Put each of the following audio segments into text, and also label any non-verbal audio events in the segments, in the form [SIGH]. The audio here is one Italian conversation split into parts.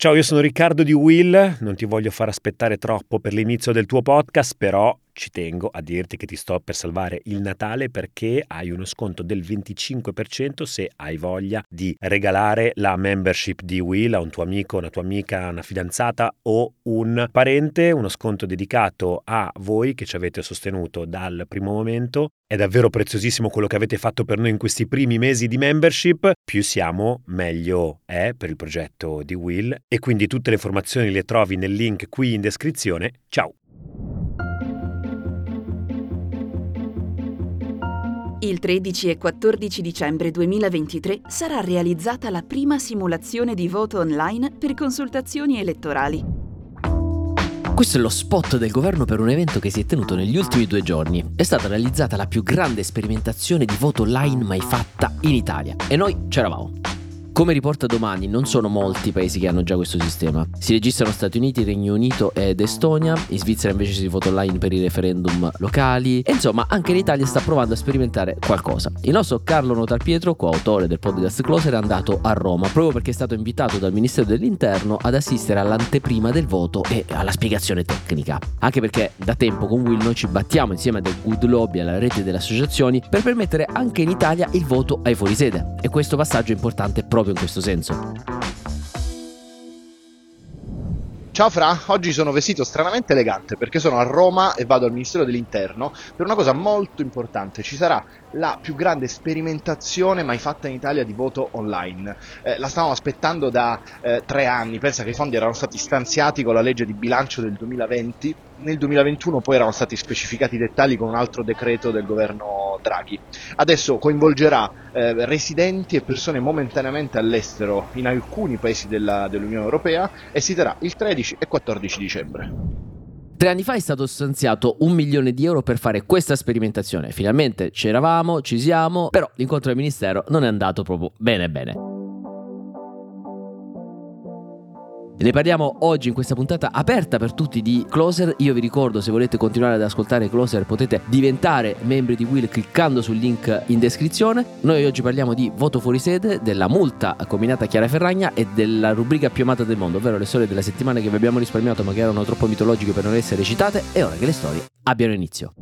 Ciao, io sono Riccardo di Will, non ti voglio far aspettare troppo per l'inizio del tuo podcast, però ci tengo a dirti che ti sto per salvare il Natale perché hai uno sconto del 25% se hai voglia di regalare la membership di Will a un tuo amico, una tua amica, una fidanzata o un parente, uno sconto dedicato a voi che ci avete sostenuto dal primo momento. È davvero preziosissimo quello che avete fatto per noi in questi primi mesi di membership. Più siamo, meglio è per il progetto di Will e quindi tutte le informazioni le trovi nel link qui in descrizione. Ciao! Il 13 e 14 dicembre 2023 sarà realizzata la prima simulazione di voto online per consultazioni elettorali. Questo è lo spot del governo per un evento che si è tenuto negli ultimi due giorni. È stata realizzata la più grande sperimentazione di voto online mai fatta in Italia e noi c'eravamo. Come riporta domani, non sono molti i paesi che hanno già questo sistema. Si registrano Stati Uniti, Regno Unito ed Estonia, in Svizzera invece si vota online per i referendum locali e insomma anche l'Italia sta provando a sperimentare qualcosa. Il nostro Carlo Notarpietro, coautore del podcast Closer, è andato a Roma proprio perché è stato invitato dal Ministero dell'Interno ad assistere all'anteprima del voto e alla spiegazione tecnica. Anche perché da tempo con Will noi ci battiamo insieme al Good Lobby alla rete delle associazioni per permettere anche in Italia il voto ai fuorisede e questo passaggio è importante proprio proprio in questo senso. Ciao Fra, oggi sono vestito stranamente elegante perché sono a Roma e vado al Ministero dell'Interno per una cosa molto importante. Ci sarà la più grande sperimentazione mai fatta in Italia di voto online. Eh, la stavamo aspettando da eh, tre anni, pensa che i fondi erano stati stanziati con la legge di bilancio del 2020, nel 2021 poi erano stati specificati i dettagli con un altro decreto del governo Draghi. Adesso coinvolgerà eh, residenti e persone momentaneamente all'estero in alcuni paesi della, dell'Unione Europea e si terrà il 13 e 14 dicembre. Tre anni fa è stato stanziato un milione di euro per fare questa sperimentazione. Finalmente c'eravamo, ci siamo, però l'incontro del ministero non è andato proprio bene bene. Ne parliamo oggi in questa puntata aperta per tutti di Closer. Io vi ricordo, se volete continuare ad ascoltare Closer, potete diventare membri di Will cliccando sul link in descrizione. Noi oggi parliamo di voto fuori sede, della multa combinata a Chiara Ferragna e della rubrica più amata del mondo, ovvero le storie della settimana che vi abbiamo risparmiato ma che erano troppo mitologiche per non essere citate. E ora che le storie abbiano inizio.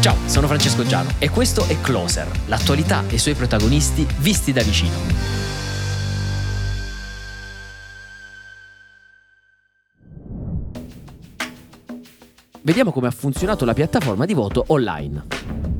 Ciao, sono Francesco Giano e questo è Closer, l'attualità e i suoi protagonisti visti da vicino. Vediamo come ha funzionato la piattaforma di voto online.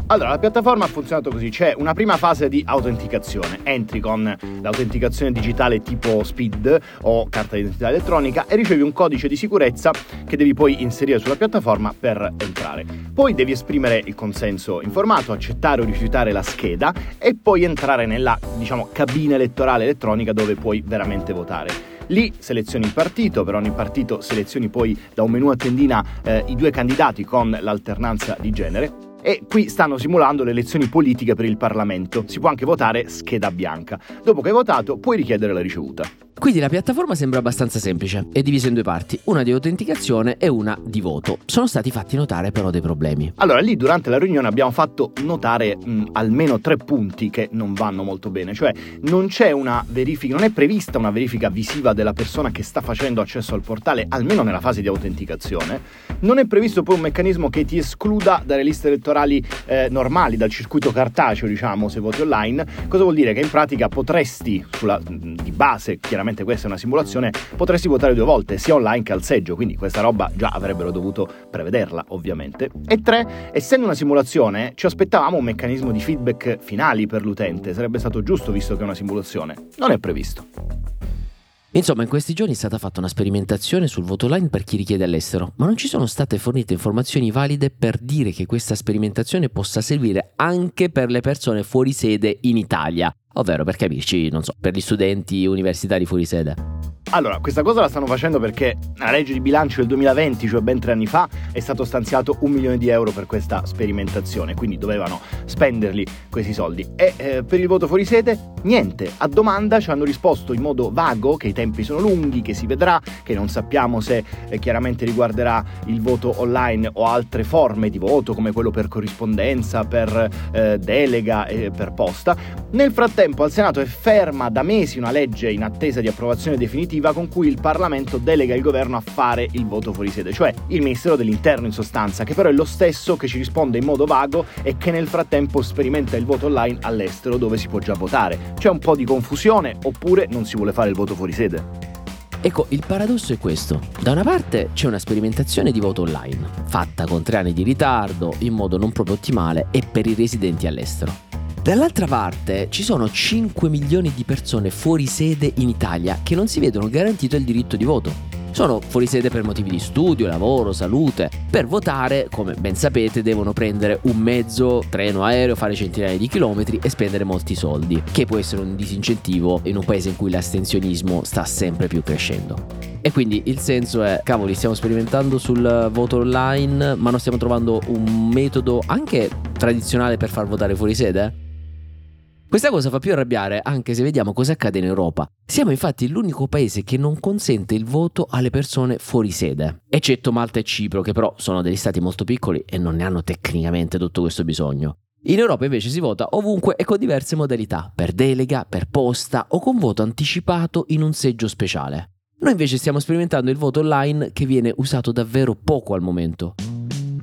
Allora, la piattaforma ha funzionato così, c'è una prima fase di autenticazione, entri con l'autenticazione digitale tipo SPID o carta d'identità elettronica e ricevi un codice di sicurezza che devi poi inserire sulla piattaforma per entrare. Poi devi esprimere il consenso informato, accettare o rifiutare la scheda e poi entrare nella, diciamo, cabina elettorale elettronica dove puoi veramente votare. Lì selezioni il partito, per ogni partito selezioni poi da un menu a tendina eh, i due candidati con l'alternanza di genere e qui stanno simulando le elezioni politiche per il Parlamento. Si può anche votare scheda bianca. Dopo che hai votato puoi richiedere la ricevuta. Quindi la piattaforma sembra abbastanza semplice, è divisa in due parti, una di autenticazione e una di voto. Sono stati fatti notare però dei problemi. Allora lì durante la riunione abbiamo fatto notare mh, almeno tre punti che non vanno molto bene, cioè non c'è una verifica, non è prevista una verifica visiva della persona che sta facendo accesso al portale, almeno nella fase di autenticazione, non è previsto poi un meccanismo che ti escluda dalle liste elettorali eh, normali, dal circuito cartaceo diciamo se voti online, cosa vuol dire che in pratica potresti, sulla, di base chiaramente chiaramente questa è una simulazione, potresti votare due volte, sia online che al seggio, quindi questa roba già avrebbero dovuto prevederla, ovviamente. E tre, essendo una simulazione, ci aspettavamo un meccanismo di feedback finali per l'utente, sarebbe stato giusto visto che è una simulazione. Non è previsto. Insomma, in questi giorni è stata fatta una sperimentazione sul voto online per chi richiede all'estero, ma non ci sono state fornite informazioni valide per dire che questa sperimentazione possa servire anche per le persone fuori sede in Italia ovvero per capirci, non so, per gli studenti universitari fuori sede. Allora, questa cosa la stanno facendo perché nella legge di bilancio del 2020, cioè ben tre anni fa, è stato stanziato un milione di euro per questa sperimentazione, quindi dovevano spenderli questi soldi. E eh, per il voto fuori sede, niente. A domanda ci hanno risposto in modo vago che i tempi sono lunghi, che si vedrà, che non sappiamo se eh, chiaramente riguarderà il voto online o altre forme di voto, come quello per corrispondenza, per eh, delega e per posta. Nel frattempo al Senato è ferma da mesi una legge in attesa di approvazione definitiva con cui il Parlamento delega il governo a fare il voto fuori sede, cioè il Ministero dell'Interno in sostanza, che però è lo stesso che ci risponde in modo vago e che nel frattempo sperimenta il voto online all'estero dove si può già votare. C'è un po' di confusione oppure non si vuole fare il voto fuori sede? Ecco, il paradosso è questo. Da una parte c'è una sperimentazione di voto online, fatta con tre anni di ritardo, in modo non proprio ottimale e per i residenti all'estero. Dall'altra parte ci sono 5 milioni di persone fuori sede in Italia che non si vedono garantito il diritto di voto. Sono fuori sede per motivi di studio, lavoro, salute. Per votare, come ben sapete, devono prendere un mezzo, treno, aereo, fare centinaia di chilometri e spendere molti soldi, che può essere un disincentivo in un paese in cui l'astensionismo sta sempre più crescendo. E quindi il senso è, cavoli, stiamo sperimentando sul voto online, ma non stiamo trovando un metodo anche tradizionale per far votare fuori sede? Questa cosa fa più arrabbiare anche se vediamo cosa accade in Europa. Siamo infatti l'unico paese che non consente il voto alle persone fuori sede, eccetto Malta e Cipro, che però sono degli stati molto piccoli e non ne hanno tecnicamente tutto questo bisogno. In Europa invece si vota ovunque e con diverse modalità, per delega, per posta o con voto anticipato in un seggio speciale. Noi invece stiamo sperimentando il voto online che viene usato davvero poco al momento.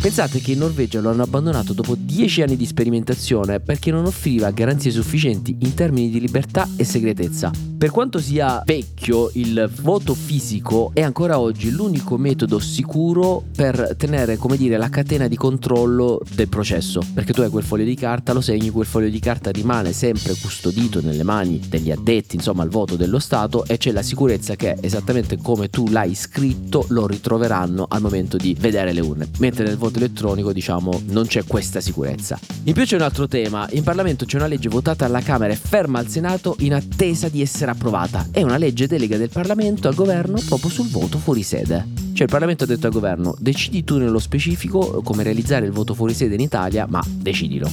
Pensate che in Norvegia lo hanno abbandonato dopo 10 anni di sperimentazione perché non offriva garanzie sufficienti in termini di libertà e segretezza. Per quanto sia vecchio, il voto fisico è ancora oggi l'unico metodo sicuro per tenere, come dire, la catena di controllo del processo. Perché tu hai quel foglio di carta, lo segni, quel foglio di carta rimane sempre custodito nelle mani degli addetti, insomma, al voto dello Stato e c'è la sicurezza che esattamente come tu l'hai scritto lo ritroveranno al momento di vedere le urne. Mentre nel voto elettronico, diciamo, non c'è questa sicurezza. In più c'è un altro tema, in Parlamento c'è una legge votata alla Camera e ferma al Senato in attesa di essere approvata. È una legge delega del Parlamento al governo proprio sul voto fuori sede. Cioè il Parlamento ha detto al governo, decidi tu nello specifico come realizzare il voto fuori sede in Italia, ma decidilo.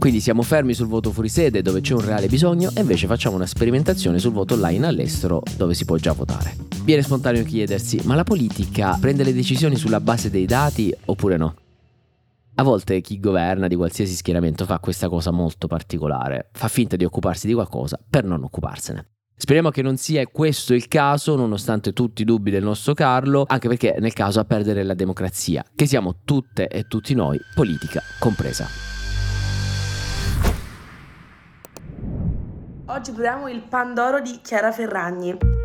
Quindi siamo fermi sul voto fuori sede dove c'è un reale bisogno e invece facciamo una sperimentazione sul voto online all'estero dove si può già votare. Viene spontaneo chiedersi, ma la politica prende le decisioni sulla base dei dati oppure no? A volte chi governa di qualsiasi schieramento fa questa cosa molto particolare, fa finta di occuparsi di qualcosa per non occuparsene. Speriamo che non sia questo il caso, nonostante tutti i dubbi del nostro Carlo, anche perché nel caso a perdere la democrazia, che siamo tutte e tutti noi, politica compresa. Oggi proviamo il Pandoro di Chiara Ferragni.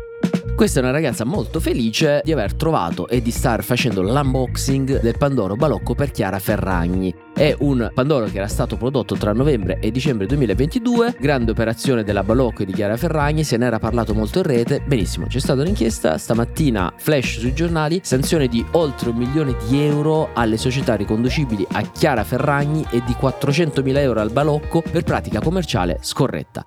Questa è una ragazza molto felice di aver trovato e di star facendo l'unboxing del Pandoro Balocco per Chiara Ferragni. È un Pandoro che era stato prodotto tra novembre e dicembre 2022, grande operazione della Balocco e di Chiara Ferragni, se ne era parlato molto in rete. Benissimo, c'è stata un'inchiesta, stamattina flash sui giornali, sanzione di oltre un milione di euro alle società riconducibili a Chiara Ferragni e di 400.000 euro al Balocco per pratica commerciale scorretta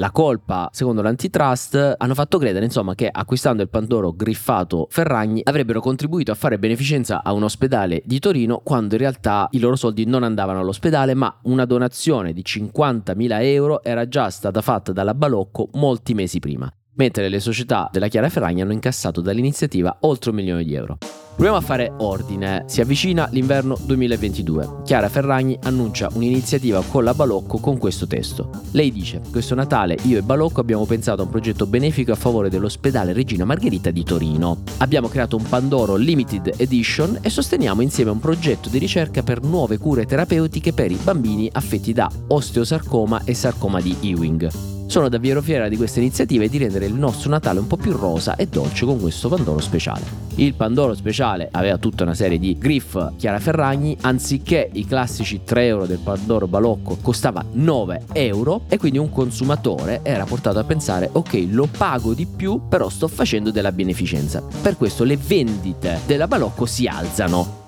la colpa, secondo l'antitrust, hanno fatto credere insomma che acquistando il Pandoro griffato Ferragni avrebbero contribuito a fare beneficenza a un ospedale di Torino quando in realtà i loro soldi non andavano all'ospedale ma una donazione di 50.000 euro era già stata fatta dalla Balocco molti mesi prima mentre le società della Chiara Ferragni hanno incassato dall'iniziativa oltre un milione di euro. Proviamo a fare ordine. Si avvicina l'inverno 2022. Chiara Ferragni annuncia un'iniziativa con la Balocco con questo testo. Lei dice: Questo Natale io e Balocco abbiamo pensato a un progetto benefico a favore dell'ospedale Regina Margherita di Torino. Abbiamo creato un Pandoro Limited Edition e sosteniamo insieme un progetto di ricerca per nuove cure terapeutiche per i bambini affetti da osteosarcoma e sarcoma di Ewing. Sono davvero fiera di questa iniziativa e di rendere il nostro Natale un po' più rosa e dolce con questo Pandoro speciale. Il Pandoro speciale aveva tutta una serie di griff Chiara Ferragni, anziché i classici 3 euro del Pandoro Balocco costava 9 euro e quindi un consumatore era portato a pensare ok lo pago di più però sto facendo della beneficenza. Per questo le vendite della Balocco si alzano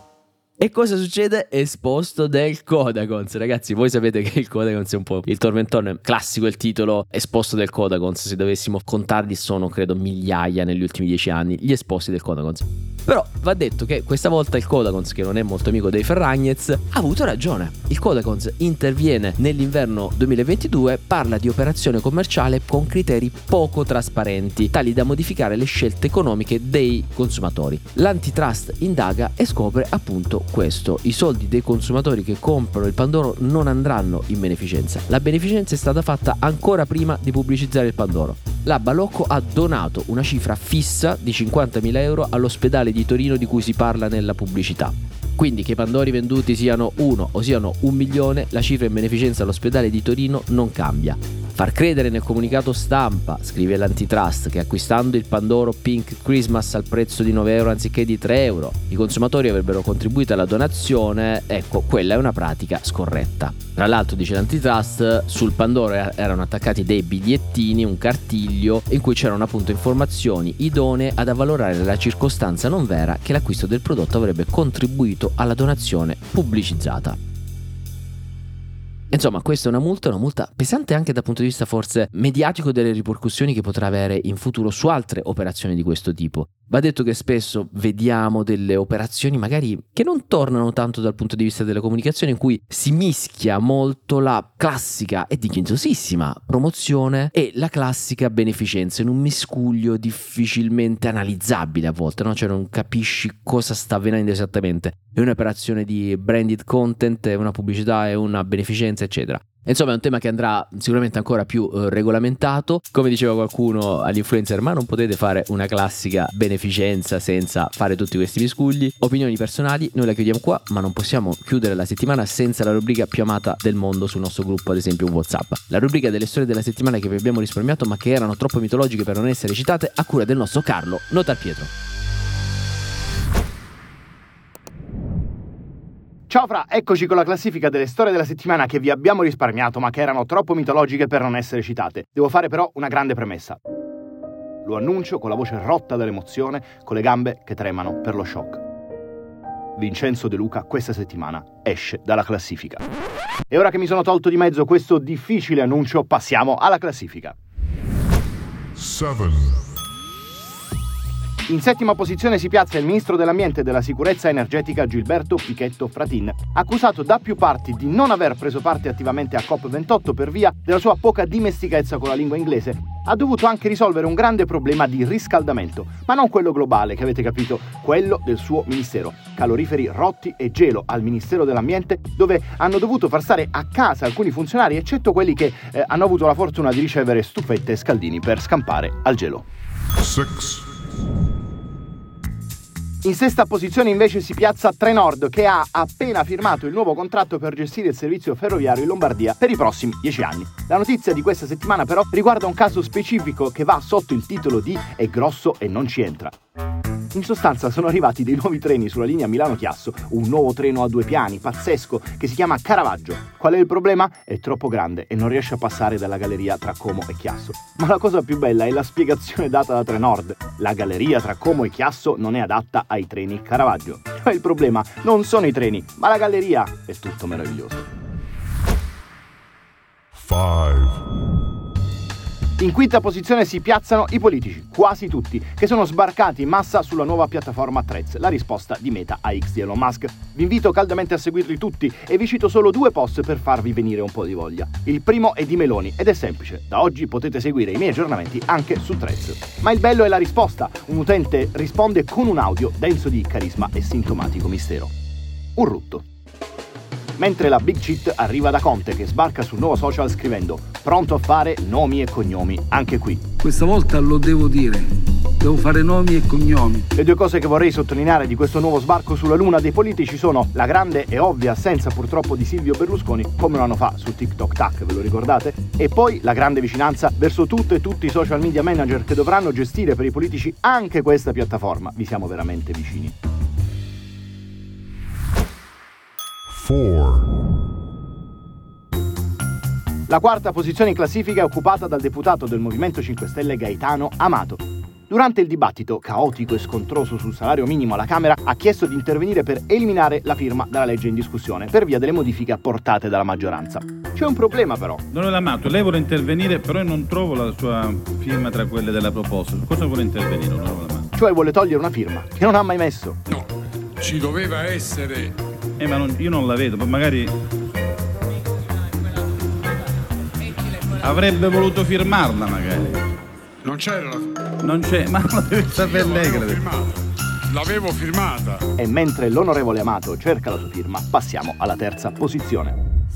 E cosa succede? Esposto del Codagons. Ragazzi, voi sapete che il Codagons è un po' il tormentone classico, il titolo esposto del Codagons. Se dovessimo contarli, sono credo migliaia negli ultimi dieci anni gli esposti del Codagons. Però va detto che questa volta il Codagons, che non è molto amico dei Ferragnez, ha avuto ragione. Il Codagons interviene nell'inverno 2022, parla di operazione commerciale con criteri poco trasparenti, tali da modificare le scelte economiche dei consumatori. L'antitrust indaga e scopre appunto questo. I soldi dei consumatori che comprano il Pandoro non andranno in beneficenza. La beneficenza è stata fatta ancora prima di pubblicizzare il Pandoro. La Balocco ha donato una cifra fissa di 50.000 euro all'ospedale di Torino di cui si parla nella pubblicità. Quindi che i Pandori venduti siano uno o siano un milione, la cifra in beneficenza all'ospedale di Torino non cambia. Far credere nel comunicato stampa, scrive l'antitrust, che acquistando il Pandoro Pink Christmas al prezzo di 9 euro anziché di 3 euro i consumatori avrebbero contribuito alla donazione, ecco, quella è una pratica scorretta. Tra l'altro, dice l'antitrust, sul Pandoro erano attaccati dei bigliettini, un cartiglio, in cui c'erano appunto informazioni idonee ad avvalorare la circostanza non vera che l'acquisto del prodotto avrebbe contribuito alla donazione pubblicizzata. Insomma, questa è una multa, una multa pesante anche dal punto di vista forse mediatico delle ripercussioni che potrà avere in futuro su altre operazioni di questo tipo. Va detto che spesso vediamo delle operazioni magari che non tornano tanto dal punto di vista della comunicazione in cui si mischia molto la classica e dignitosissima promozione e la classica beneficenza in un miscuglio difficilmente analizzabile a volte, no? Cioè non capisci cosa sta avvenendo esattamente. È un'operazione di branded content, è una pubblicità, è una beneficenza, eccetera. Insomma, è un tema che andrà sicuramente ancora più eh, regolamentato. Come diceva qualcuno all'influencer, ma non potete fare una classica beneficenza senza fare tutti questi miscugli. Opinioni personali, noi la chiudiamo qua, ma non possiamo chiudere la settimana senza la rubrica più amata del mondo sul nostro gruppo, ad esempio WhatsApp. La rubrica delle storie della settimana che vi abbiamo risparmiato, ma che erano troppo mitologiche per non essere citate, a cura del nostro Carlo Notar Pietro. Ciao Fra, eccoci con la classifica delle storie della settimana che vi abbiamo risparmiato ma che erano troppo mitologiche per non essere citate. Devo fare però una grande premessa. Lo annuncio con la voce rotta dall'emozione, con le gambe che tremano per lo shock. Vincenzo De Luca questa settimana esce dalla classifica. E ora che mi sono tolto di mezzo questo difficile annuncio, passiamo alla classifica. 7. In settima posizione si piazza il ministro dell'Ambiente e della Sicurezza Energetica Gilberto Pichetto Fratin, accusato da più parti di non aver preso parte attivamente a COP28 per via della sua poca dimestichezza con la lingua inglese. Ha dovuto anche risolvere un grande problema di riscaldamento, ma non quello globale che avete capito, quello del suo ministero. Caloriferi rotti e gelo al Ministero dell'Ambiente, dove hanno dovuto far stare a casa alcuni funzionari, eccetto quelli che eh, hanno avuto la fortuna di ricevere stufette e scaldini per scampare al gelo. Six. In sesta posizione invece si piazza Trenord che ha appena firmato il nuovo contratto per gestire il servizio ferroviario in Lombardia per i prossimi dieci anni. La notizia di questa settimana però riguarda un caso specifico che va sotto il titolo di È grosso e non ci entra. In sostanza sono arrivati dei nuovi treni sulla linea Milano-Chiasso, un nuovo treno a due piani, pazzesco, che si chiama Caravaggio. Qual è il problema? È troppo grande e non riesce a passare dalla galleria tra Como e Chiasso. Ma la cosa più bella è la spiegazione [LAUGHS] data da Trenord. La galleria tra Como e Chiasso non è adatta ai treni Caravaggio. Cioè il problema non sono i treni, ma la galleria. È tutto meraviglioso. 5 in quinta posizione si piazzano i politici, quasi tutti, che sono sbarcati in massa sulla nuova piattaforma Threads, la risposta di Meta a X di Elon Musk. Vi invito caldamente a seguirli tutti e vi cito solo due post per farvi venire un po' di voglia. Il primo è di Meloni ed è semplice, da oggi potete seguire i miei aggiornamenti anche su Threads. Ma il bello è la risposta, un utente risponde con un audio denso di carisma e sintomatico mistero. Un rutto mentre la big cheat arriva da Conte che sbarca sul nuovo social scrivendo pronto a fare nomi e cognomi anche qui. Questa volta lo devo dire, devo fare nomi e cognomi. Le due cose che vorrei sottolineare di questo nuovo sbarco sulla luna dei politici sono la grande e ovvia assenza purtroppo di Silvio Berlusconi, come un anno fa su TikTok Tac, ve lo ricordate? E poi la grande vicinanza verso tutte e tutti i social media manager che dovranno gestire per i politici anche questa piattaforma. Vi siamo veramente vicini. 4. La quarta posizione in classifica è occupata dal deputato del Movimento 5 Stelle Gaetano Amato. Durante il dibattito, caotico e scontroso sul salario minimo alla Camera, ha chiesto di intervenire per eliminare la firma dalla legge in discussione per via delle modifiche apportate dalla maggioranza. C'è un problema però. Onorevole Amato, lei vuole intervenire, però io non trovo la sua firma tra quelle della proposta. Su cosa vuole intervenire, onorevole Amato? Cioè vuole togliere una firma che non ha mai messo. No, ci doveva essere. Eh, ma non- io non la vedo, ma magari. Avrebbe voluto firmarla, magari. Non c'era la. Non c'è, ma lo deve sapere lei la L'avevo firmata. L'avevo firmata. E mentre l'onorevole Amato cerca la sua firma, passiamo alla terza posizione.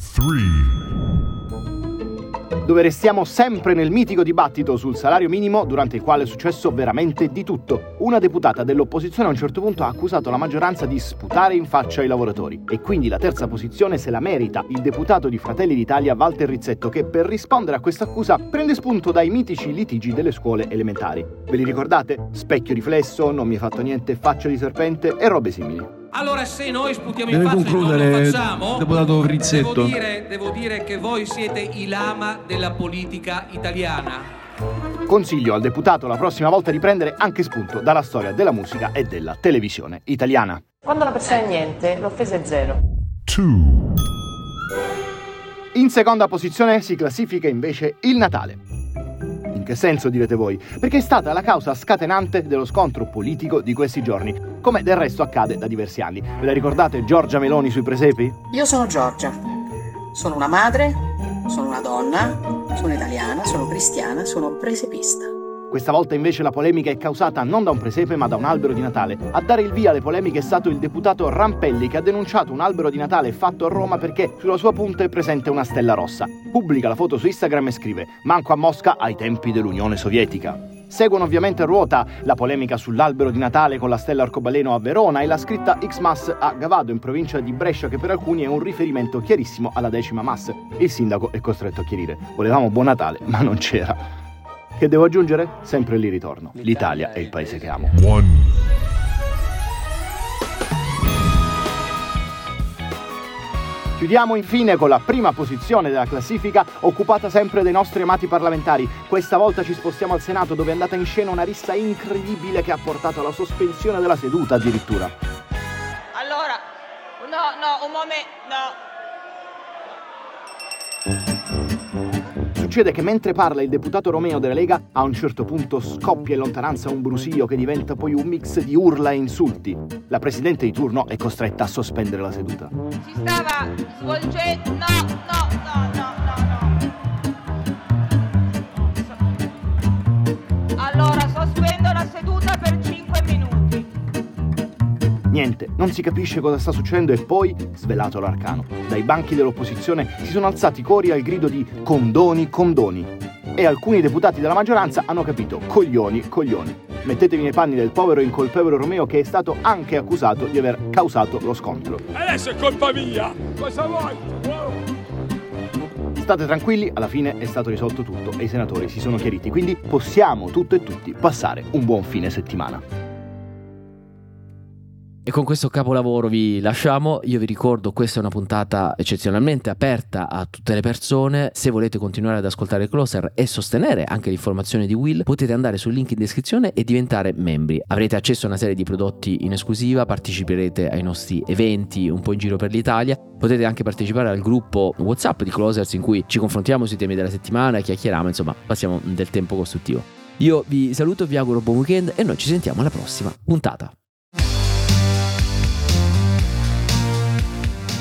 Dove restiamo sempre nel mitico dibattito sul salario minimo, durante il quale è successo veramente di tutto. Una deputata dell'opposizione a un certo punto ha accusato la maggioranza di sputare in faccia ai lavoratori. E quindi la terza posizione se la merita il deputato di Fratelli d'Italia Walter Rizzetto, che per rispondere a questa accusa prende spunto dai mitici litigi delle scuole elementari. Ve li ricordate? Specchio riflesso, non mi hai fatto niente, faccia di serpente e robe simili. Allora se noi sputiamo Deve in faccia e non concludere, lo facciamo, deputato Rizzetto. Devo dire, devo dire che voi siete i lama della politica italiana. Consiglio al deputato la prossima volta di prendere anche spunto dalla storia della musica e della televisione italiana. Quando una persona è niente, l'offesa è zero. In seconda posizione si classifica invece il Natale. In che senso direte voi? Perché è stata la causa scatenante dello scontro politico di questi giorni, come del resto accade da diversi anni. Ve la ricordate Giorgia Meloni sui presepi? Io sono Giorgia. Sono una madre, sono una donna, sono italiana, sono cristiana, sono presepista. Questa volta invece la polemica è causata non da un presepe ma da un albero di Natale. A dare il via alle polemiche è stato il deputato Rampelli che ha denunciato un albero di Natale fatto a Roma perché sulla sua punta è presente una stella rossa. Pubblica la foto su Instagram e scrive Manco a Mosca ai tempi dell'Unione Sovietica. Seguono ovviamente a ruota la polemica sull'albero di Natale con la stella arcobaleno a Verona e la scritta Xmas a Gavado in provincia di Brescia che per alcuni è un riferimento chiarissimo alla decima Mass. Il sindaco è costretto a chiarire. Volevamo buon Natale, ma non c'era. Che devo aggiungere? Sempre lì ritorno. L'Italia è il paese che amo. Chiudiamo infine con la prima posizione della classifica occupata sempre dai nostri amati parlamentari. Questa volta ci spostiamo al Senato dove è andata in scena una rissa incredibile che ha portato alla sospensione della seduta addirittura. Allora, no, no, un momento, no. Succede che mentre parla il deputato Romeo della Lega, a un certo punto scoppia in lontananza un brusio che diventa poi un mix di urla e insulti. La presidente di turno è costretta a sospendere la seduta. Si stava svolgendo... No, no, Niente, non si capisce cosa sta succedendo e poi, svelato l'arcano, dai banchi dell'opposizione si sono alzati cori al grido di condoni, condoni. E alcuni deputati della maggioranza hanno capito, coglioni, coglioni. Mettetevi nei panni del povero e incolpevole Romeo che è stato anche accusato di aver causato lo scontro. Adesso è colpa mia. Cosa vuoi? State tranquilli, alla fine è stato risolto tutto e i senatori si sono chiariti, quindi possiamo tutto e tutti passare un buon fine settimana. E con questo capolavoro vi lasciamo. Io vi ricordo, questa è una puntata eccezionalmente aperta a tutte le persone. Se volete continuare ad ascoltare Closer e sostenere anche l'informazione di Will, potete andare sul link in descrizione e diventare membri. Avrete accesso a una serie di prodotti in esclusiva, parteciperete ai nostri eventi un po' in giro per l'Italia. Potete anche partecipare al gruppo WhatsApp di Closers in cui ci confrontiamo sui temi della settimana, chiacchieriamo, insomma, passiamo del tempo costruttivo. Io vi saluto, vi auguro buon weekend e noi ci sentiamo alla prossima puntata.